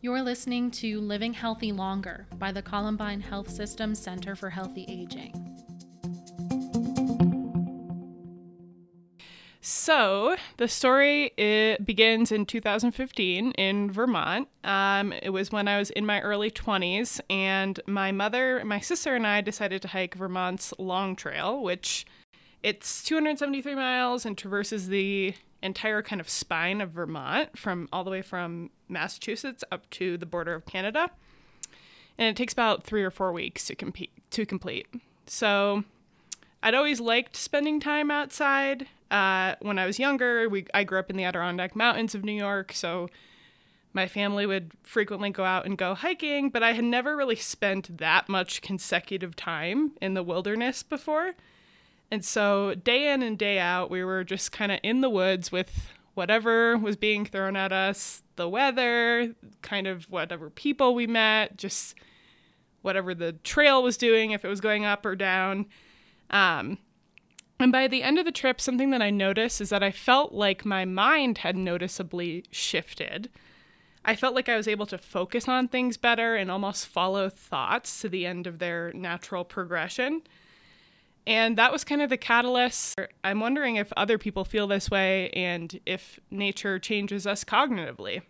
You're listening to Living Healthy Longer by the Columbine Health System Center for Healthy Aging. So, the story begins in 2015 in Vermont. Um, it was when I was in my early 20s, and my mother, my sister, and I decided to hike Vermont's Long Trail, which it's 273 miles and traverses the entire kind of spine of Vermont from all the way from Massachusetts up to the border of Canada. And it takes about three or four weeks to compete to complete. So I'd always liked spending time outside. Uh, when I was younger, we I grew up in the Adirondack Mountains of New York, so my family would frequently go out and go hiking, but I had never really spent that much consecutive time in the wilderness before. And so, day in and day out, we were just kind of in the woods with whatever was being thrown at us the weather, kind of whatever people we met, just whatever the trail was doing, if it was going up or down. Um, and by the end of the trip, something that I noticed is that I felt like my mind had noticeably shifted. I felt like I was able to focus on things better and almost follow thoughts to the end of their natural progression. And that was kind of the catalyst. I'm wondering if other people feel this way and if nature changes us cognitively.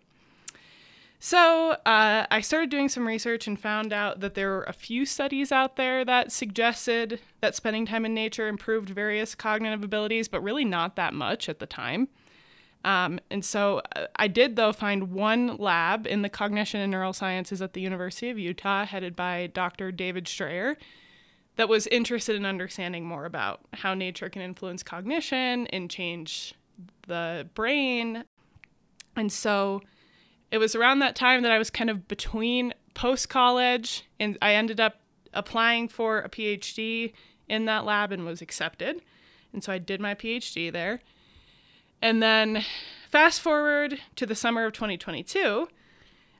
So, uh, I started doing some research and found out that there were a few studies out there that suggested that spending time in nature improved various cognitive abilities, but really not that much at the time. Um, and so uh, I did, though, find one lab in the cognition and neurosciences at the University of Utah, headed by Dr. David Strayer, that was interested in understanding more about how nature can influence cognition and change the brain. And so it was around that time that I was kind of between post college and I ended up applying for a PhD in that lab and was accepted. And so I did my PhD there. And then fast forward to the summer of 2022.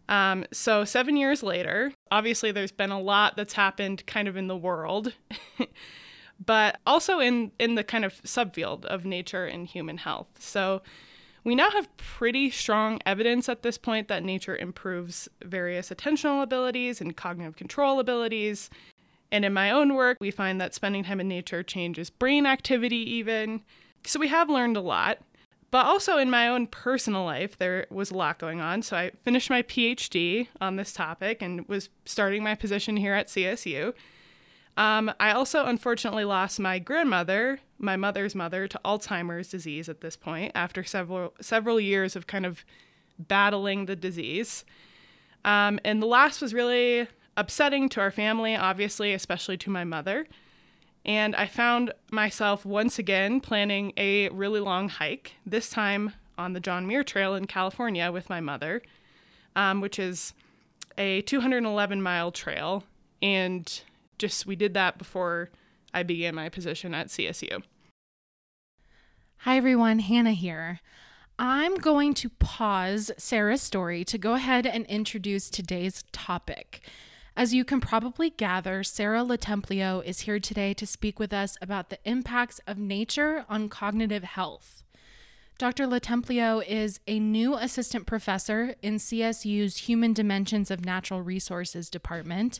Um, so, seven years later, obviously, there's been a lot that's happened kind of in the world, but also in, in the kind of subfield of nature and human health. So, we now have pretty strong evidence at this point that nature improves various attentional abilities and cognitive control abilities. And in my own work, we find that spending time in nature changes brain activity, even. So, we have learned a lot. But also in my own personal life, there was a lot going on. So I finished my PhD on this topic and was starting my position here at CSU. Um, I also unfortunately lost my grandmother, my mother's mother, to Alzheimer's disease at this point after several several years of kind of battling the disease. Um, and the loss was really upsetting to our family, obviously, especially to my mother. And I found myself once again planning a really long hike, this time on the John Muir Trail in California with my mother, um, which is a 211 mile trail. And just we did that before I began my position at CSU. Hi, everyone. Hannah here. I'm going to pause Sara's story to go ahead and introduce today's topic. As you can probably gather, Sara LoTemplio is here today to speak with us about the impacts of nature on cognitive health. Dr. LoTemplio is a new assistant professor in CSU's Human Dimensions of Natural Resources department.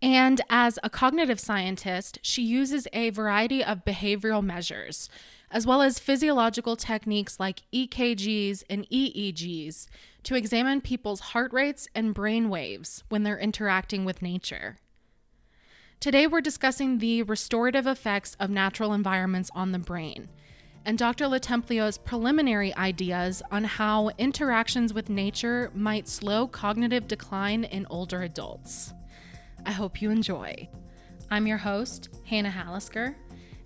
And as a cognitive scientist, she uses a variety of behavioral measures, as well as physiological techniques like EKGs and EEGs to examine people's heart rates and brain waves when they're interacting with nature. Today, we're discussing the restorative effects of natural environments on the brain and Dr. LoTemplio's preliminary ideas on how interactions with nature might slow cognitive decline in older adults. I hope you enjoy. I'm your host, Hannah Hallisker,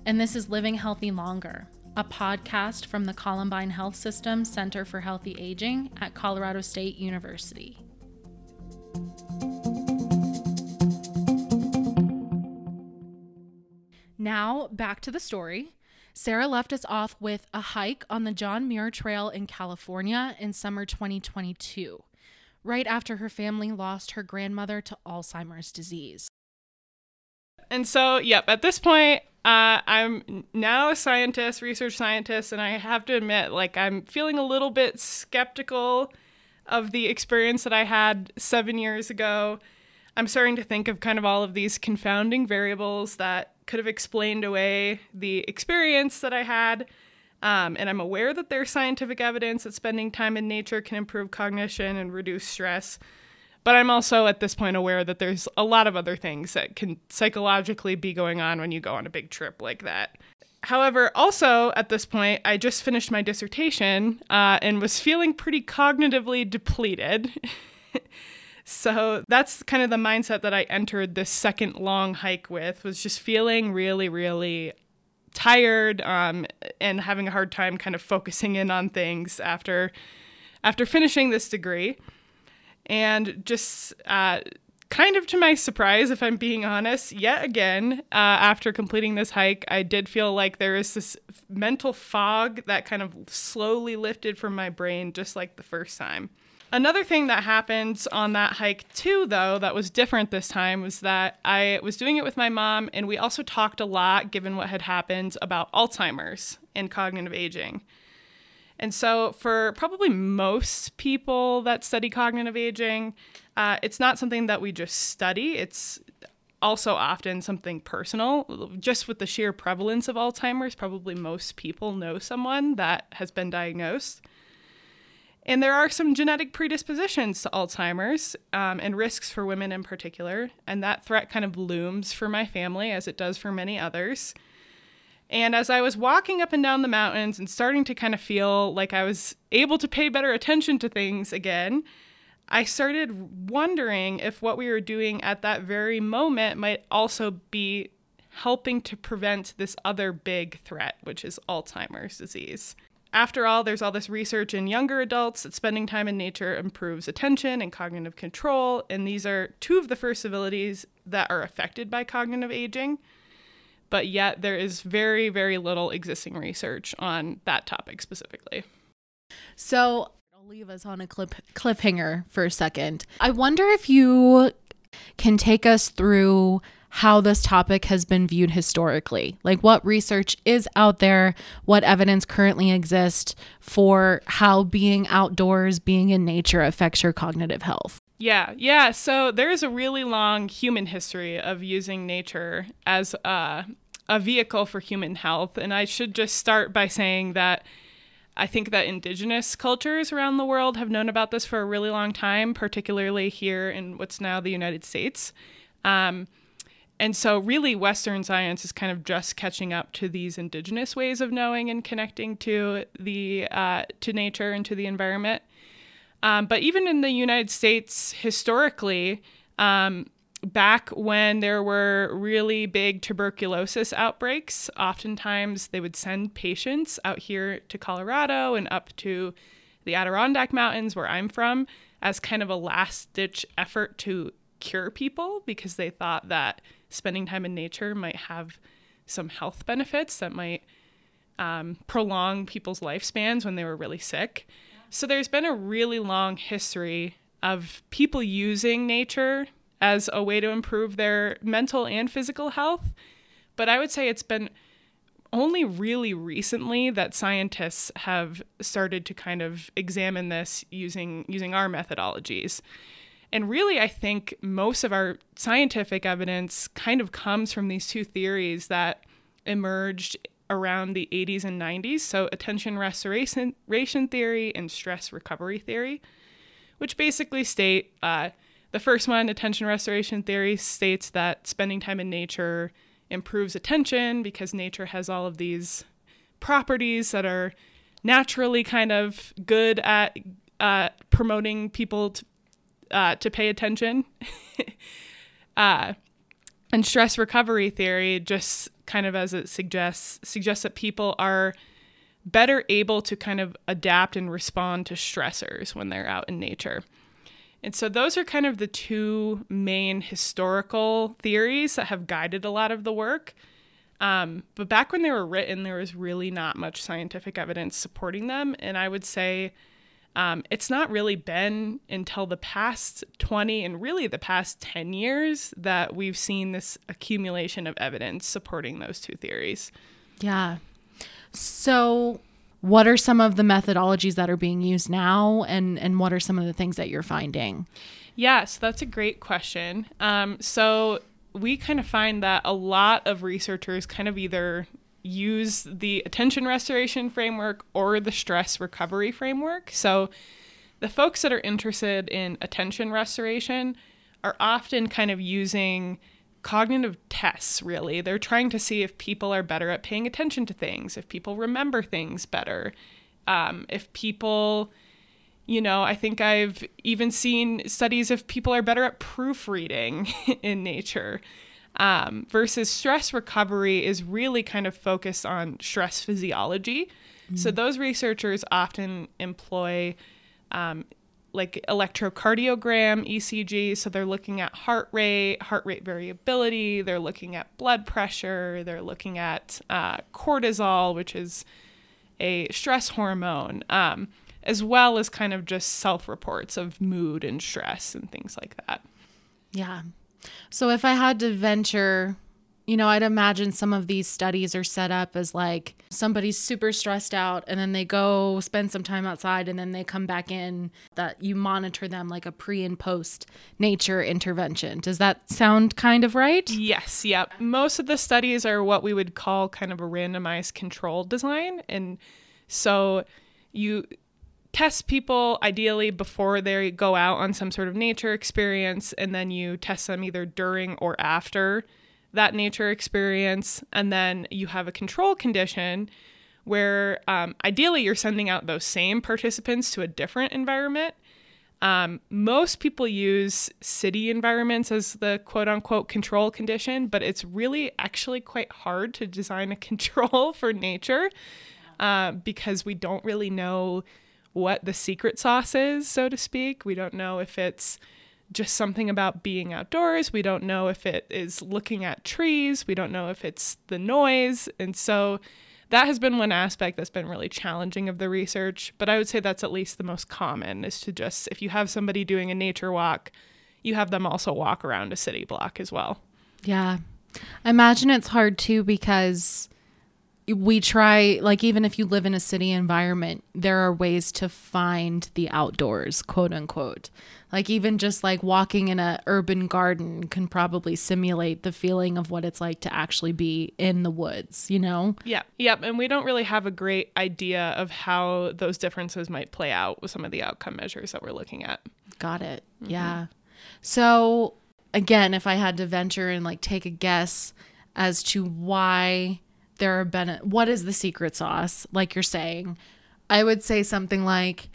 and this is Living Healthy Longer, a podcast from the Columbine Health System Center for Healthy Aging at Colorado State University. Now, back to the story. Sara left us off with a hike on the John Muir Trail in California in summer 2022, right after her family lost her grandmother to Alzheimer's disease. And so, yep, at this point, uh, I'm now a scientist, research scientist, and I have to admit, like, I'm feeling a little bit skeptical of the experience that I had seven years ago, I'm starting to think of kind of all of these confounding variables that could have explained away the experience that I had. Um, and I'm aware that there's scientific evidence that spending time in nature can improve cognition and reduce stress. But I'm also at this point aware that there's a lot of other things that can psychologically be going on when you go on a big trip like that. However, also at this point, I just finished my dissertation uh, and was feeling pretty cognitively depleted. so that's kind of the mindset that I entered this second long hike with was just feeling really, really tired um, and having a hard time kind of focusing in on things after after finishing this degree. And just uh, kind of to my surprise, if I'm being honest, yet again, uh, after completing this hike, I did feel like there is this mental fog that kind of slowly lifted from my brain, just like the first time. Another thing that happened on that hike, too, though, that was different this time was that I was doing it with my mom, and we also talked a lot, given what had happened, about Alzheimer's and cognitive aging. And so, for probably most people that study cognitive aging, uh, it's not something that we just study. It's also often something personal. Just with the sheer prevalence of Alzheimer's, probably most people know someone that has been diagnosed. And there are some genetic predispositions to Alzheimer's um, and risks for women in particular. And that threat kind of looms for my family as it does for many others. And as I was walking up and down the mountains and starting to kind of feel like I was able to pay better attention to things again, I started wondering if what we were doing at that very moment might also be helping to prevent this other big threat, which is Alzheimer's disease. After all, there's all this research in younger adults that spending time in nature improves attention and cognitive control, and these are two of the first abilities that are affected by cognitive aging but yet there is very, very little existing research on that topic specifically. So I'll leave us on a clip cliffhanger for a second. I wonder if you can take us through how this topic has been viewed historically. Like what research is out there, what evidence currently exists for how being outdoors, being in nature affects your cognitive health. Yeah, yeah. So there's a really long human history of using nature as a, a vehicle for human health. And I should just start by saying that I think that indigenous cultures around the world have known about this for a really long time, particularly here in what's now the United States. Um, and so, really, Western science is kind of just catching up to these indigenous ways of knowing and connecting to the uh, to nature and to the environment. Um, but even in the United States, historically, um, back when there were really big tuberculosis outbreaks, oftentimes they would send patients out here to Colorado and up to the Adirondack Mountains, where I'm from, as kind of a last ditch effort to cure people because they thought that spending time in nature might have some health benefits that might um, prolong people's lifespans when they were really sick. So there's been a really long history of people using nature as a way to improve their mental and physical health. But I would say it's been only really recently that scientists have started to kind of examine this using using our methodologies. And really I think most of our scientific evidence kind of comes from these two theories that emerged around the 80s and 90s, so attention restoration theory and stress recovery theory, which basically state uh, the first one, attention restoration theory, states that spending time in nature improves attention because nature has all of these properties that are naturally kind of good at uh, promoting people to, uh, to pay attention. uh, and stress recovery theory, just kind of as it suggests, suggests that people are better able to kind of adapt and respond to stressors when they're out in nature. And so those are kind of the two main historical theories that have guided a lot of the work. Um, but back when they were written, there was really not much scientific evidence supporting them. And I would say um, it's not really been until the past 20 and really the past 10 years that we've seen this accumulation of evidence supporting those two theories. Yeah. So what are some of the methodologies that are being used now and and what are some of the things that you're finding? Yeah so that's a great question. Um, so we kind of find that a lot of researchers kind of either use the attention restoration framework or the stress recovery framework. So the folks that are interested in attention restoration are often kind of using cognitive tests, really. They're trying to see if people are better at paying attention to things, if people remember things better, um, if people, you know, I think I've even seen studies if people are better at proofreading in nature. Um, versus stress recovery is really kind of focused on stress physiology. Mm-hmm. So those researchers often employ um, like electrocardiogram ECG. So they're looking at heart rate, heart rate variability. They're looking at blood pressure. They're looking at uh, cortisol, which is a stress hormone, um, as well as kind of just self reports of mood and stress and things like that. Yeah. So if I had to venture you know, I'd imagine some of these studies are set up as like somebody's super stressed out and then they go spend some time outside and then they come back in that you monitor them like a pre and post nature intervention. Does that sound kind of right? Yes, yep. Most of the studies are what we would call kind of a randomized control design and so you test people ideally before they go out on some sort of nature experience and then you test them either during or after that nature experience, and then you have a control condition where um, ideally you're sending out those same participants to a different environment. Um, most people use city environments as the quote unquote control condition, but it's really actually quite hard to design a control for nature uh, because we don't really know what the secret sauce is, so to speak. We don't know if it's just something about being outdoors. We don't know if it is looking at trees. We don't know if it's the noise. And so that has been one aspect that's been really challenging of the research. But I would say that's at least the most common is to just, if you have somebody doing a nature walk, you have them also walk around a city block as well. Yeah. I imagine it's hard too because we try like even if you live in a city environment there are ways to find the outdoors quote unquote. Like even just like walking in a urban garden can probably simulate the feeling of what it's like to actually be in the woods you know? Yeah yep and we don't really have a great idea of how those differences might play out with some of the outcome measures that we're looking at. Got it mm-hmm. yeah. So again if i had to venture and like take a guess as to why there are been what is the secret sauce like you're saying? I would say something like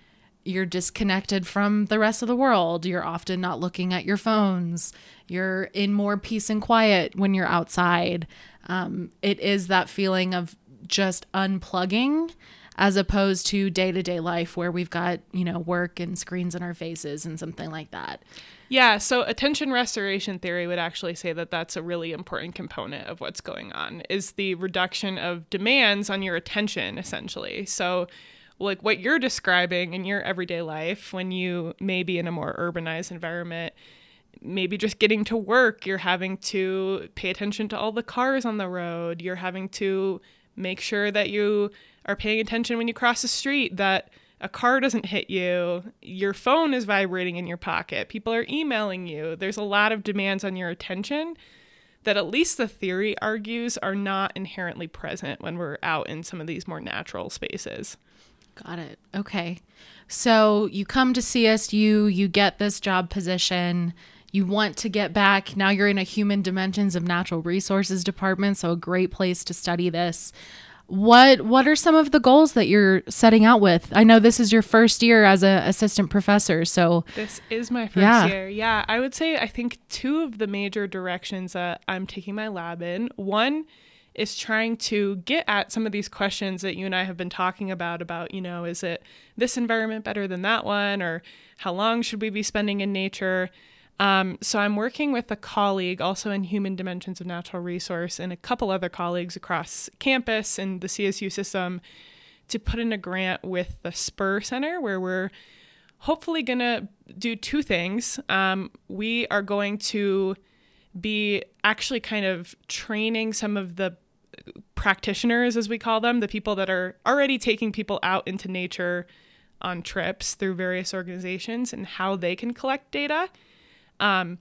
you're disconnected from the rest of the world. You're often not looking at your phones. You're in more peace and quiet when you're outside. Um, it is that feeling of just unplugging as opposed to day-to-day life where we've got you know work and screens in our faces and something like that yeah, so attention restoration theory would actually say that that's a really important component of what's going on is the reduction of demands on your attention essentially. So like what you're describing in your everyday life when you may be in a more urbanized environment, maybe just getting to work, you're having to pay attention to all the cars on the road, you're having to make sure that you are paying attention when you cross the street that a car doesn't hit you, your phone is vibrating in your pocket, people are emailing you. There's a lot of demands on your attention that at least the theory argues are not inherently present when we're out in some of these more natural spaces. Got it. Okay. So you come to CSU, you get this job position, you want to get back. Now you're in a human dimensions of natural resources department, so a great place to study this what what are some of the goals that you're setting out with i know this is your first year as an assistant professor so this is my first yeah. year yeah i would say i think two of the major directions that i'm taking my lab in one is trying to get at some of these questions that you and i have been talking about about you know is it this environment better than that one or how long should we be spending in nature um, so I'm working with a colleague also in human dimensions of natural resource and a couple other colleagues across campus and the CSU system to put in a grant with the Spur Center where we're hopefully going to do two things. Um, we are going to be actually kind of training some of the practitioners, as we call them, the people that are already taking people out into nature on trips through various organizations and how they can collect data. Um,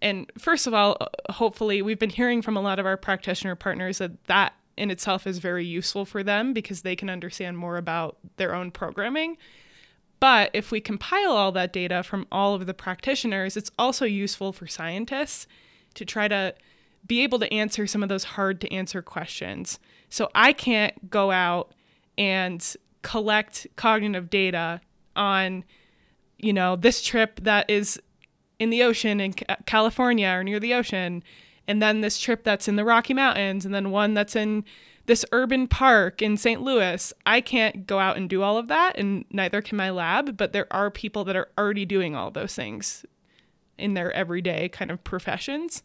and first of all, hopefully, we've been hearing from a lot of our practitioner partners that that in itself is very useful for them because they can understand more about their own programming. But if we compile all that data from all of the practitioners, it's also useful for scientists to try to be able to answer some of those hard to answer questions. So I can't go out and collect cognitive data on, you know, this trip that is in the ocean in California or near the ocean, and then this trip that's in the Rocky Mountains, and then one that's in this urban park in St. Louis. I can't go out and do all of that, and neither can my lab, but there are people that are already doing all those things in their everyday kind of professions,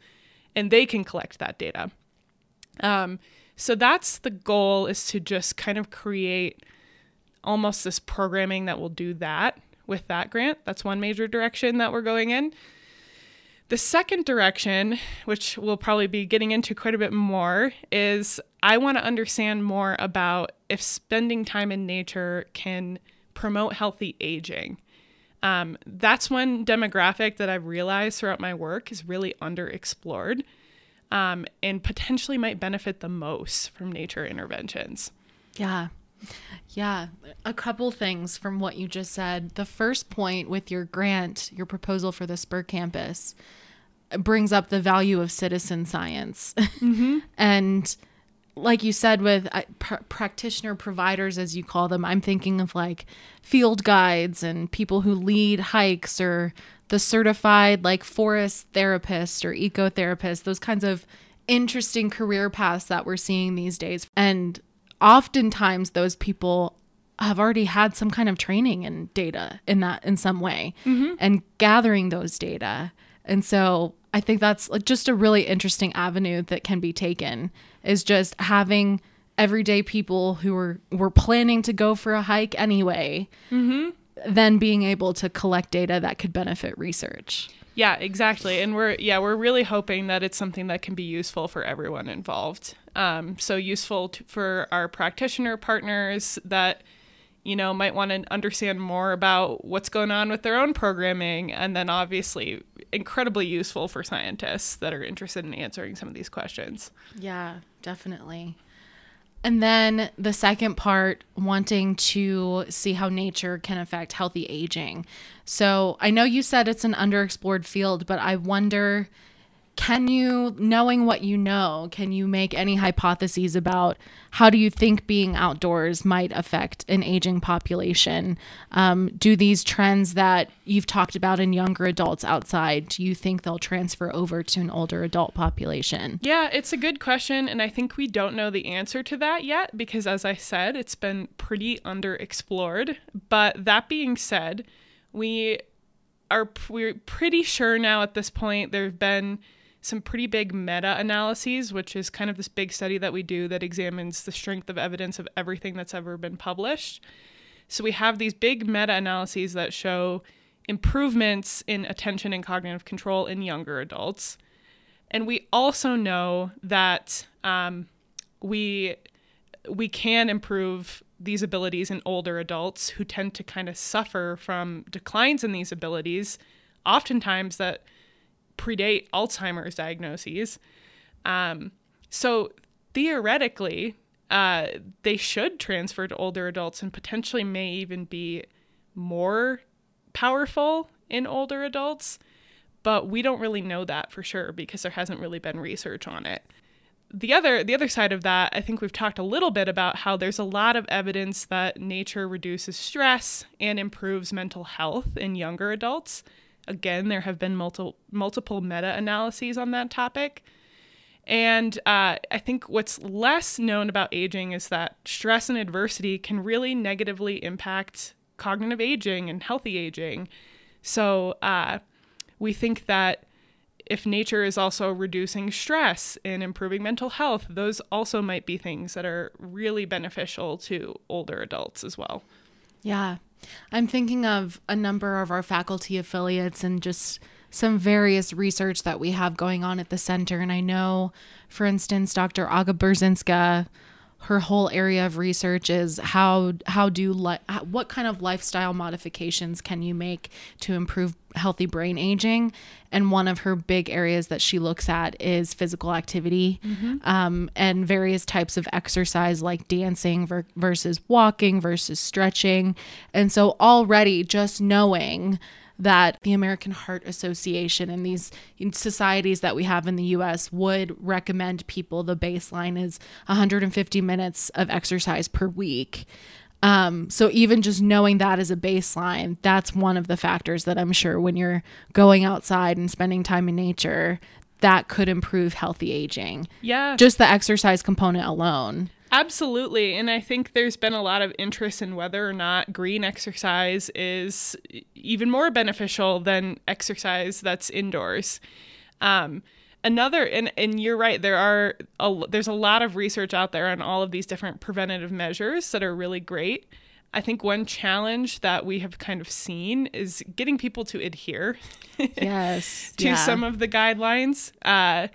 and they can collect that data. Um, so that's the goal is to just kind of create almost this programming that will do that with that grant. That's one major direction that we're going in. The second direction, which we'll probably be getting into quite a bit more, is I want to understand more about if spending time in nature can promote healthy aging. Um, that's one demographic that I've realized throughout my work is really underexplored um, and potentially might benefit the most from nature interventions. Yeah, yeah, a couple things from what you just said. The first point with your grant, your proposal for the Spur campus, brings up the value of citizen science. Mm-hmm. and like you said, with uh, pr- practitioner providers, as you call them, I'm thinking of like field guides and people who lead hikes or the certified like forest therapist or ecotherapist, those kinds of interesting career paths that we're seeing these days. And oftentimes those people have already had some kind of training in data in that in some way mm-hmm. and gathering those data. And so I think that's like just a really interesting avenue that can be taken is just having everyday people who are were planning to go for a hike anyway, mm-hmm. then being able to collect data that could benefit research. Yeah, exactly. And we're yeah, we're really hoping that it's something that can be useful for everyone involved. Um, so useful to, for our practitioner partners that you know might want to understand more about what's going on with their own programming, and then obviously incredibly useful for scientists that are interested in answering some of these questions. Yeah, definitely. And then the second part, wanting to see how nature can affect healthy aging. So I know you said it's an underexplored field, but I wonder can you knowing what you know can you make any hypotheses about how do you think being outdoors might affect an aging population? Um, do these trends that you've talked about in younger adults outside do you think they'll transfer over to an older adult population? Yeah it's a good question and i think we don't know the answer to that yet because as i said it's been pretty underexplored. But that being said we are we're pretty sure now at this point there have been some pretty big meta analyses, which is kind of this big study that we do that examines the strength of evidence of everything that's ever been published. So we have these big meta analyses that show improvements in attention and cognitive control in younger adults. And we also know that um, we we can improve these abilities in older adults who tend to kind of suffer from declines in these abilities, oftentimes that predate Alzheimer's diagnoses. Um, so theoretically, uh, they should transfer to older adults and potentially may even be more powerful in older adults. But we don't really know that for sure because there hasn't really been research on it. The other the other side of that, I think we've talked a little bit about how there's a lot of evidence that nature reduces stress and improves mental health in younger adults. Again, there have been multiple multiple meta analyses on that topic. And uh, I think what's less known about aging is that stress and adversity can really negatively impact cognitive aging and healthy aging. So uh, we think that if nature is also reducing stress and improving mental health, those also might be things that are really beneficial to older adults as well. Yeah. I'm thinking of a number of our faculty affiliates and just some various research that we have going on at the center. And I know, for instance, Dr. Aga Burzynska, her whole area of research is how how do li- what kind of lifestyle modifications can you make to improve healthy brain aging and one of her big areas that she looks at is physical activity mm-hmm. um, and various types of exercise like dancing ver- versus walking versus stretching and so already just knowing that the American Heart Association and these societies that we have in the US would recommend people the baseline is 150 minutes of exercise per week. Um, so even just knowing that as a baseline, that's one of the factors that I'm sure when you're going outside and spending time in nature, that could improve healthy aging. Yeah. Just the exercise component alone. Absolutely. And I think there's been a lot of interest in whether or not green exercise is even more beneficial than exercise that's indoors. Um, another and, and you're right there are a, there's a lot of research out there on all of these different preventative measures that are really great. I think one challenge that we have kind of seen is getting people to adhere yes. to yeah. some of the guidelines. Uh,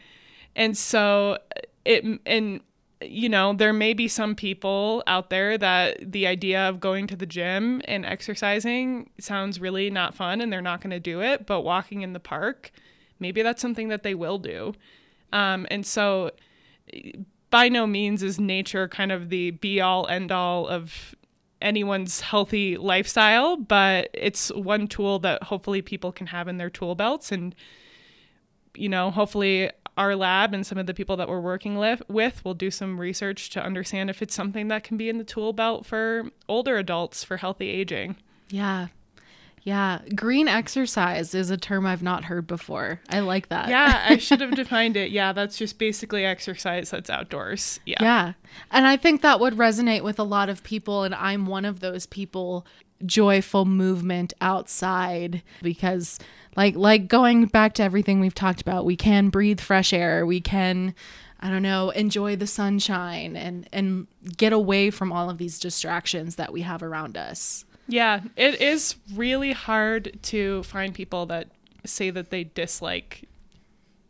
and so it and you know, there may be some people out there that the idea of going to the gym and exercising sounds really not fun and they're not going to do it, but walking in the park, maybe that's something that they will do. Um, and so, by no means is nature kind of the be all end all of anyone's healthy lifestyle, but it's one tool that hopefully people can have in their tool belts. And, you know, hopefully our lab and some of the people that we're working with will do some research to understand if it's something that can be in the tool belt for older adults for healthy aging. Yeah. Yeah, green exercise is a term I've not heard before. I like that. Yeah, I should have defined it. Yeah, that's just basically exercise that's outdoors. Yeah. Yeah. And I think that would resonate with a lot of people and I'm one of those people joyful movement outside because like like going back to everything we've talked about we can breathe fresh air we can i don't know enjoy the sunshine and and get away from all of these distractions that we have around us yeah it is really hard to find people that say that they dislike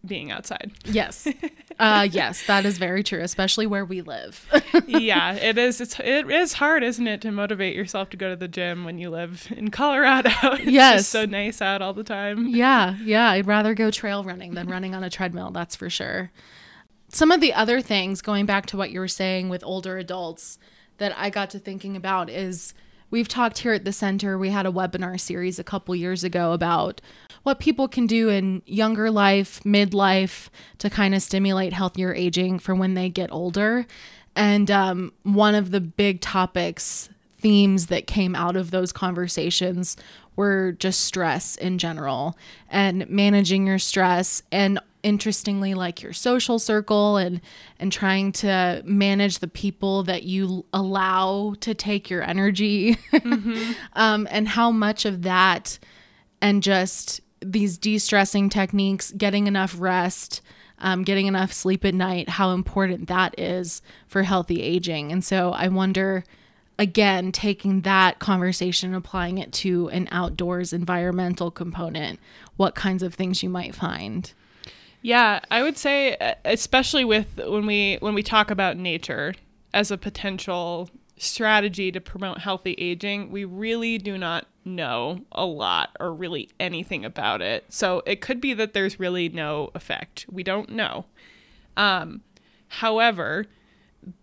being outside. Yes. Uh, yes, that is very true, especially where we live. yeah, it is. It's it is hard, isn't it, to motivate yourself to go to the gym when you live in Colorado? It's yes, so nice out all the time. Yeah, yeah. I'd rather go trail running than running on a treadmill. That's for sure. Some of the other things, going back to what you were saying with older adults, that I got to thinking about is we've talked here at the center. We had a webinar series a couple years ago about what people can do in younger life, midlife to kind of stimulate healthier aging for when they get older. And um, one of the big topics, themes that came out of those conversations were just stress in general and managing your stress and interestingly like your social circle and and trying to manage the people that you allow to take your energy. Mm-hmm. um, and how much of that and just these de-stressing techniques getting enough rest um, getting enough sleep at night how important that is for healthy aging. And so i wonder again taking that conversation and applying it to an outdoors environmental component what kinds of things you might find yeah i would say especially with when we when we talk about nature as a potential strategy to promote healthy aging we really do not know a lot or really anything about it. So it could be that there's really no effect. We don't know. Um, however,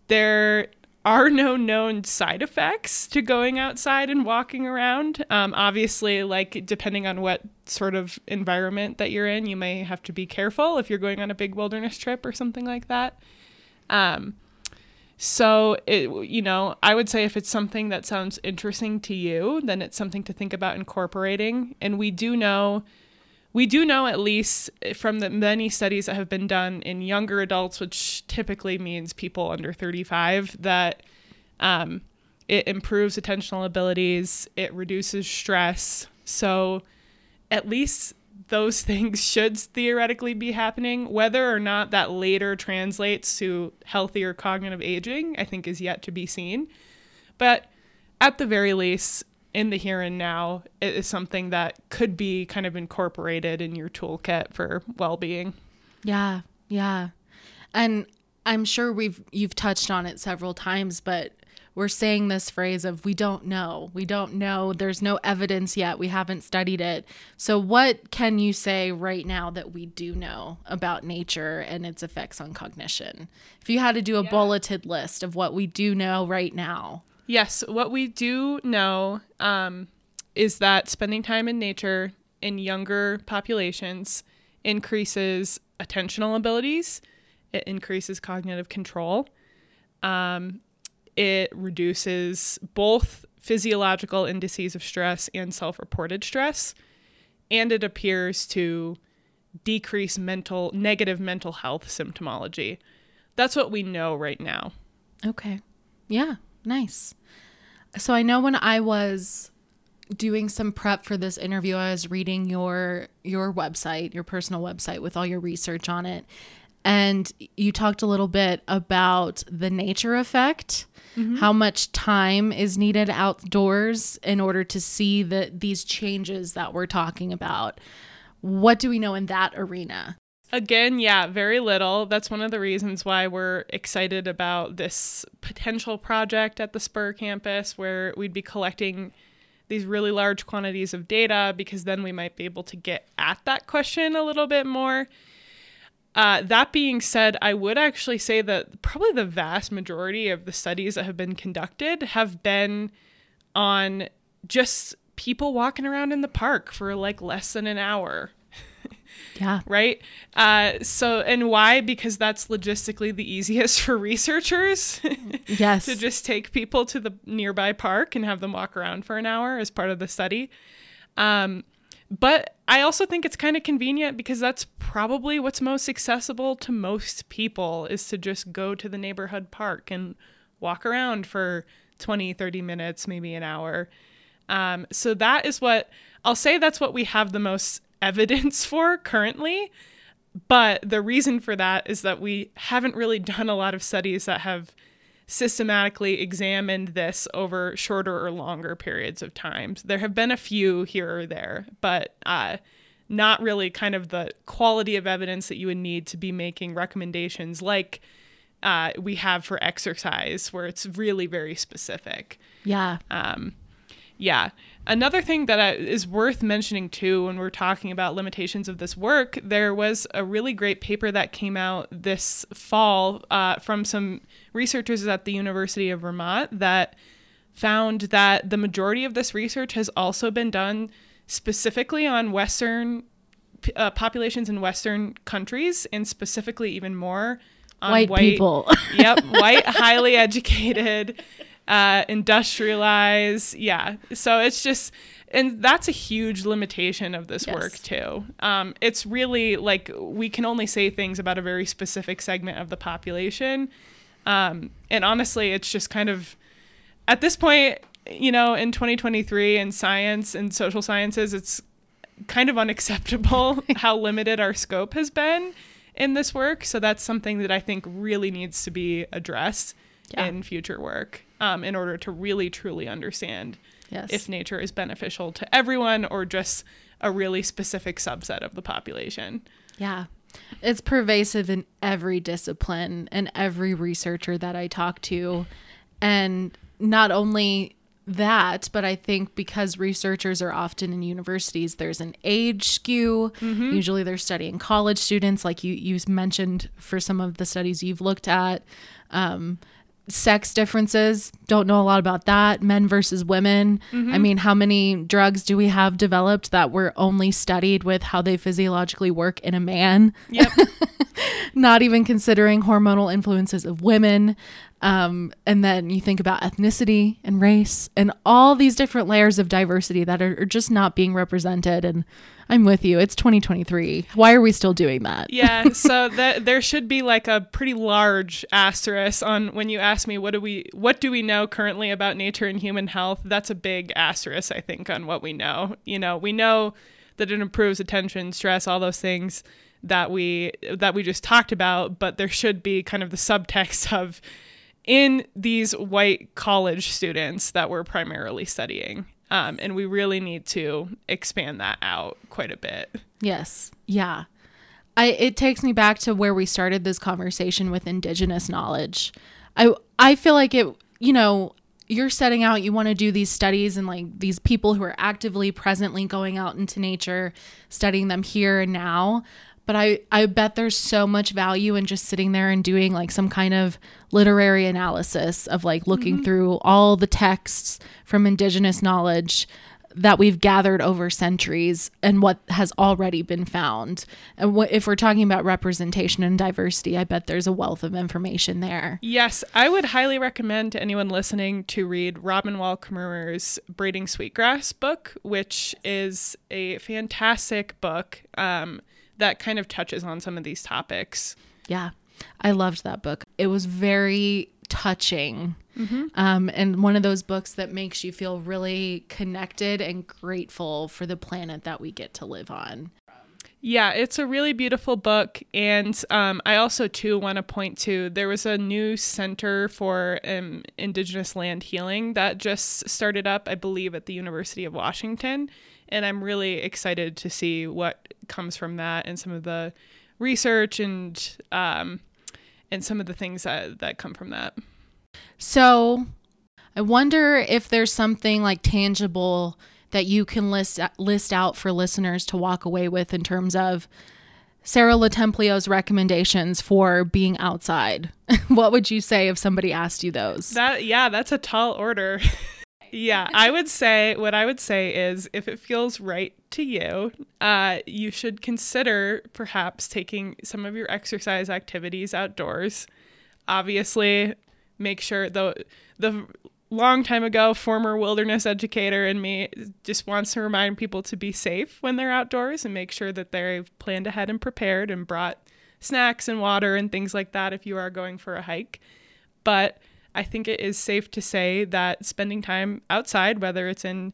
there are no known side effects to going outside and walking around. Um, obviously, like depending on what sort of environment that you're in, you may have to be careful if you're going on a big wilderness trip or something like that. Um, so, it, you know, I would say if it's something that sounds interesting to you, then it's something to think about incorporating. And we do know, we do know at least from the many studies that have been done in younger adults, which typically means people under 35, that um, it improves attentional abilities, it reduces stress. So, at least those things should theoretically be happening. Whether or not that later translates to healthier cognitive aging, I think is yet to be seen. But at the very least, in the here and now is something that could be kind of incorporated in your toolkit for well-being. Yeah, yeah. And I'm sure we've you've touched on it several times, but we're saying this phrase of we don't know. We don't know. There's no evidence yet. We haven't studied it. So what can you say right now that we do know about nature and its effects on cognition? If you had to do a yeah. bulleted list of what we do know right now. Yes, what we do know um, is that spending time in nature in younger populations increases attentional abilities, it increases cognitive control, um, it reduces both physiological indices of stress and self reported stress, and it appears to decrease mental negative mental health symptomology. That's what we know right now. Okay. Yeah. Nice. So I know when I was doing some prep for this interview, I was reading your your website, your personal website with all your research on it. And you talked a little bit about the nature effect, mm-hmm. how much time is needed outdoors in order to see the these changes that we're talking about. What do we know in that arena? Again, yeah, very little. That's one of the reasons why we're excited about this potential project at the Spur campus where we'd be collecting these really large quantities of data because then we might be able to get at that question a little bit more. Uh, that being said, I would actually say that probably the vast majority of the studies that have been conducted have been on just people walking around in the park for like less than an hour yeah. Right. Uh, so, and why? Because that's logistically the easiest for researchers. yes. to just take people to the nearby park and have them walk around for an hour as part of the study. Um, but I also think it's kind of convenient because that's probably what's most accessible to most people is to just go to the neighborhood park and walk around for 20, 30 minutes, maybe an hour. Um, so that is what I'll say that's what we have the most evidence for currently. But the reason for that is that we haven't really done a lot of studies that have systematically examined this over shorter or longer periods of time. There have been a few here or there, but uh, not really kind of the quality of evidence that you would need to be making recommendations like uh, we have for exercise, where it's really very specific. Yeah. Um, yeah. Another thing that is worth mentioning too when we're talking about limitations of this work, there was a really great paper that came out this fall uh, from some researchers at the University of Vermont that found that the majority of this research has also been done specifically on Western uh, populations in Western countries, and specifically even more on white, white people. yep, white, highly educated uh, industrialize. Yeah. So it's just, and that's a huge limitation of this yes. work too. Um, it's really like we can only say things about a very specific segment of the population. Um, and honestly, it's just kind of at this point, you know, in 2023 in science and social sciences, it's kind of unacceptable how limited our scope has been in this work. So that's something that I think really needs to be addressed yeah. in future work um, in order to really truly understand yes. if nature is beneficial to everyone or just a really specific subset of the population. Yeah. It's pervasive in every discipline and every researcher that I talk to. And not only that, but I think because researchers are often in universities, there's an age skew. Mm-hmm. Usually they're studying college students, like you, you mentioned for some of the studies you've looked at. Um, sex differences. Don't know a lot about that. Men versus women. Mm-hmm. i mean how many drugs do we have developed that were only studied with how they physiologically work in a man? Yep. Not even considering hormonal influences of women um, and then you think about ethnicity and race and all these different layers of diversity that are, are just not being represented and I'm with you. It's 2023. Why are we still doing that? Yeah, so that there should be like a pretty large asterisk on when you ask me what do we what do we know currently about nature and human health? That's a big asterisk I think on what we know. You know, we know that it improves attention, stress, all those things that we that we just talked about, but there should be kind of the subtext of in these white college students that we're primarily studying Um, and we really need to expand that out quite a bit. Yes. Yeah. I it takes me back to where we started this conversation with indigenous knowledge. I I feel like it, you know, you're setting out you want to do these studies and like these people who are actively presently going out into nature, studying them here and now. But I, I bet there's so much value in just sitting there and doing like some kind of literary analysis of like looking through all the texts from indigenous knowledge that we've gathered over centuries and what has already been found. And what, if we're talking about representation and diversity, I bet there's a wealth of information there. Yes, I would highly recommend to anyone listening to read Robin Wall Kimmerer's Braiding Sweetgrass book, which is a fantastic book um, that kind of touches on some of these topics. Yeah, I loved that book. It was very touching. Um, and one of those books that makes you feel really connected and grateful for the planet that we get to live on. Yeah, it's a really beautiful book. And um, I also, too, want to point to there was a new center for um, Indigenous land healing that just started up, I believe, at the University of Washington. And I'm really excited to see what comes from that and some of the research and um, and some of the things that, that come from that. So I wonder if there's something like tangible that you can list list out for listeners to walk away with in terms of Sara LoTemplio's recommendations for being outside. what would you say if somebody asked you those? That yeah, that's a tall order. yeah, I would say what I would say is if it feels right to you, uh, you should consider perhaps taking some of your exercise activities outdoors. Obviously, make sure the the long time ago former wilderness educator in me just wants to remind people to be safe when they're outdoors and make sure that they've planned ahead and prepared and brought snacks and water and things like that if you are going for a hike. But I think it is safe to say that spending time outside, whether it's in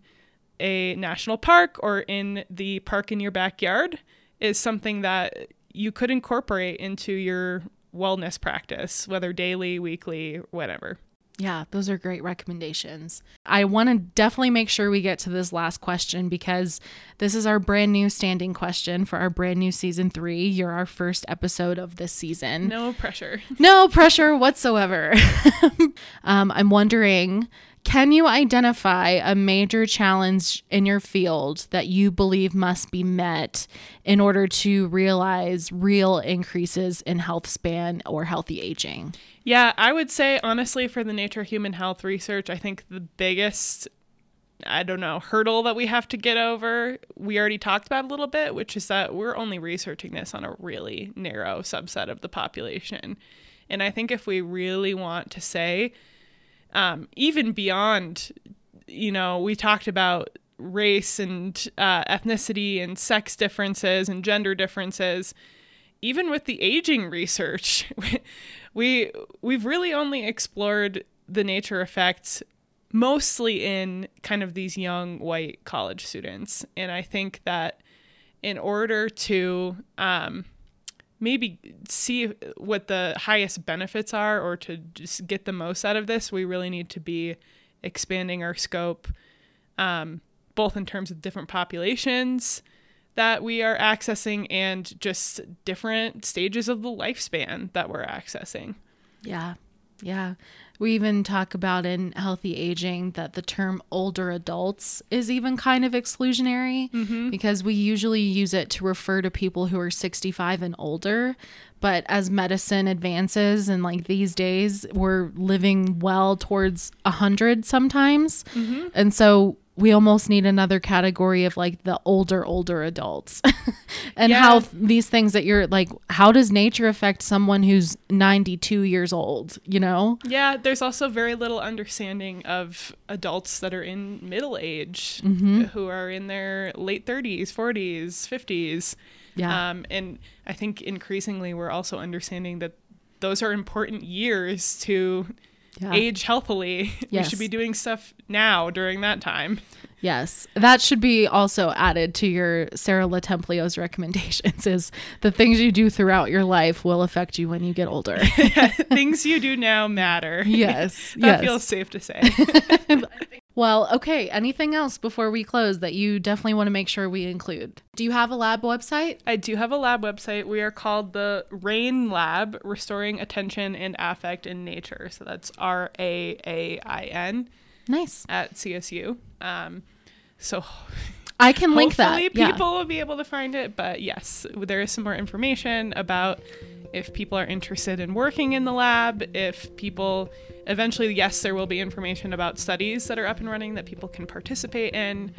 a national park or in the park in your backyard, is something that you could incorporate into your wellness practice, whether daily, weekly, whatever. Yeah, those are great recommendations. I want to definitely make sure we get to this last question because this is our brand new standing question for our brand new season three. You're our first episode of this season. No pressure. No pressure whatsoever. um, I'm wondering can you identify a major challenge in your field that you believe must be met in order to realize real increases in health span or healthy aging? Yeah, I would say honestly for the nature human health research, I think the biggest I don't know, hurdle that we have to get over, we already talked about a little bit, which is that we're only researching this on a really narrow subset of the population. And I think if we really want to say, um, even beyond, you know, we talked about race and uh, ethnicity and sex differences and gender differences. Even with the aging research, we we've really only explored the nature effects mostly in kind of these young white college students, and I think that in order to um, maybe see what the highest benefits are or to just get the most out of this, we really need to be expanding our scope, um, both in terms of different populations that we are accessing and just different stages of the lifespan that we're accessing. Yeah. Yeah. We even talk about in healthy aging that the term older adults is even kind of exclusionary mm-hmm. because we usually use it to refer to people who are 65 and older. But as medicine advances and like these days, we're living well towards 100 sometimes. Mm-hmm. And so we almost need another category of like the older older adults and Yeah. how th- these things that you're like how does nature affect someone who's 92 years old you know Yeah, there's also very little understanding of adults that are in middle age who are in their late 30s, 40s, 50s. Yeah. Um, and I think increasingly we're also understanding that those are important years to Yeah. age healthily. We should be doing stuff now during that time. yes that should be also added to your Sara LoTemplio's recommendations is the things you do throughout your life will affect you when you get older Things you do now matter. yes that yes feels safe to say. Well, okay. Anything else before we close that you definitely want to make sure we include? Do you have a lab website? I do have a lab website. We are called the RAAIN Lab, Restoring Attention and Affect in Nature. So that's R A A I N Nice. at CSU. Um, so I can link that. hopefully Yeah. people will be able to find it. But yes, there is some more information about if people are interested in working in the lab. If people eventually, yes, there will be information about studies that are up and running that people can participate in.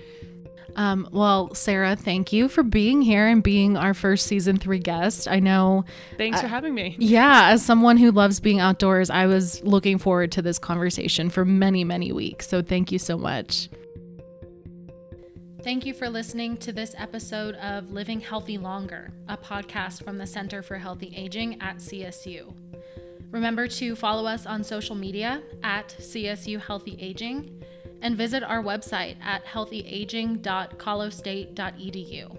Um, well, Sara, thank you for being here and being our first season three guest. I know, Thanks for having me. yeah, as someone who loves being outdoors, I was looking forward to this conversation for many, many weeks. So thank you so much. Thank you for listening to this episode of Living Healthy Longer, a podcast from the Center for Healthy Aging at CSU. Remember to follow us on social media at CSU Healthy Aging and visit our website at healthyaging.colostate.edu.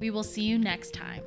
We will see you next time.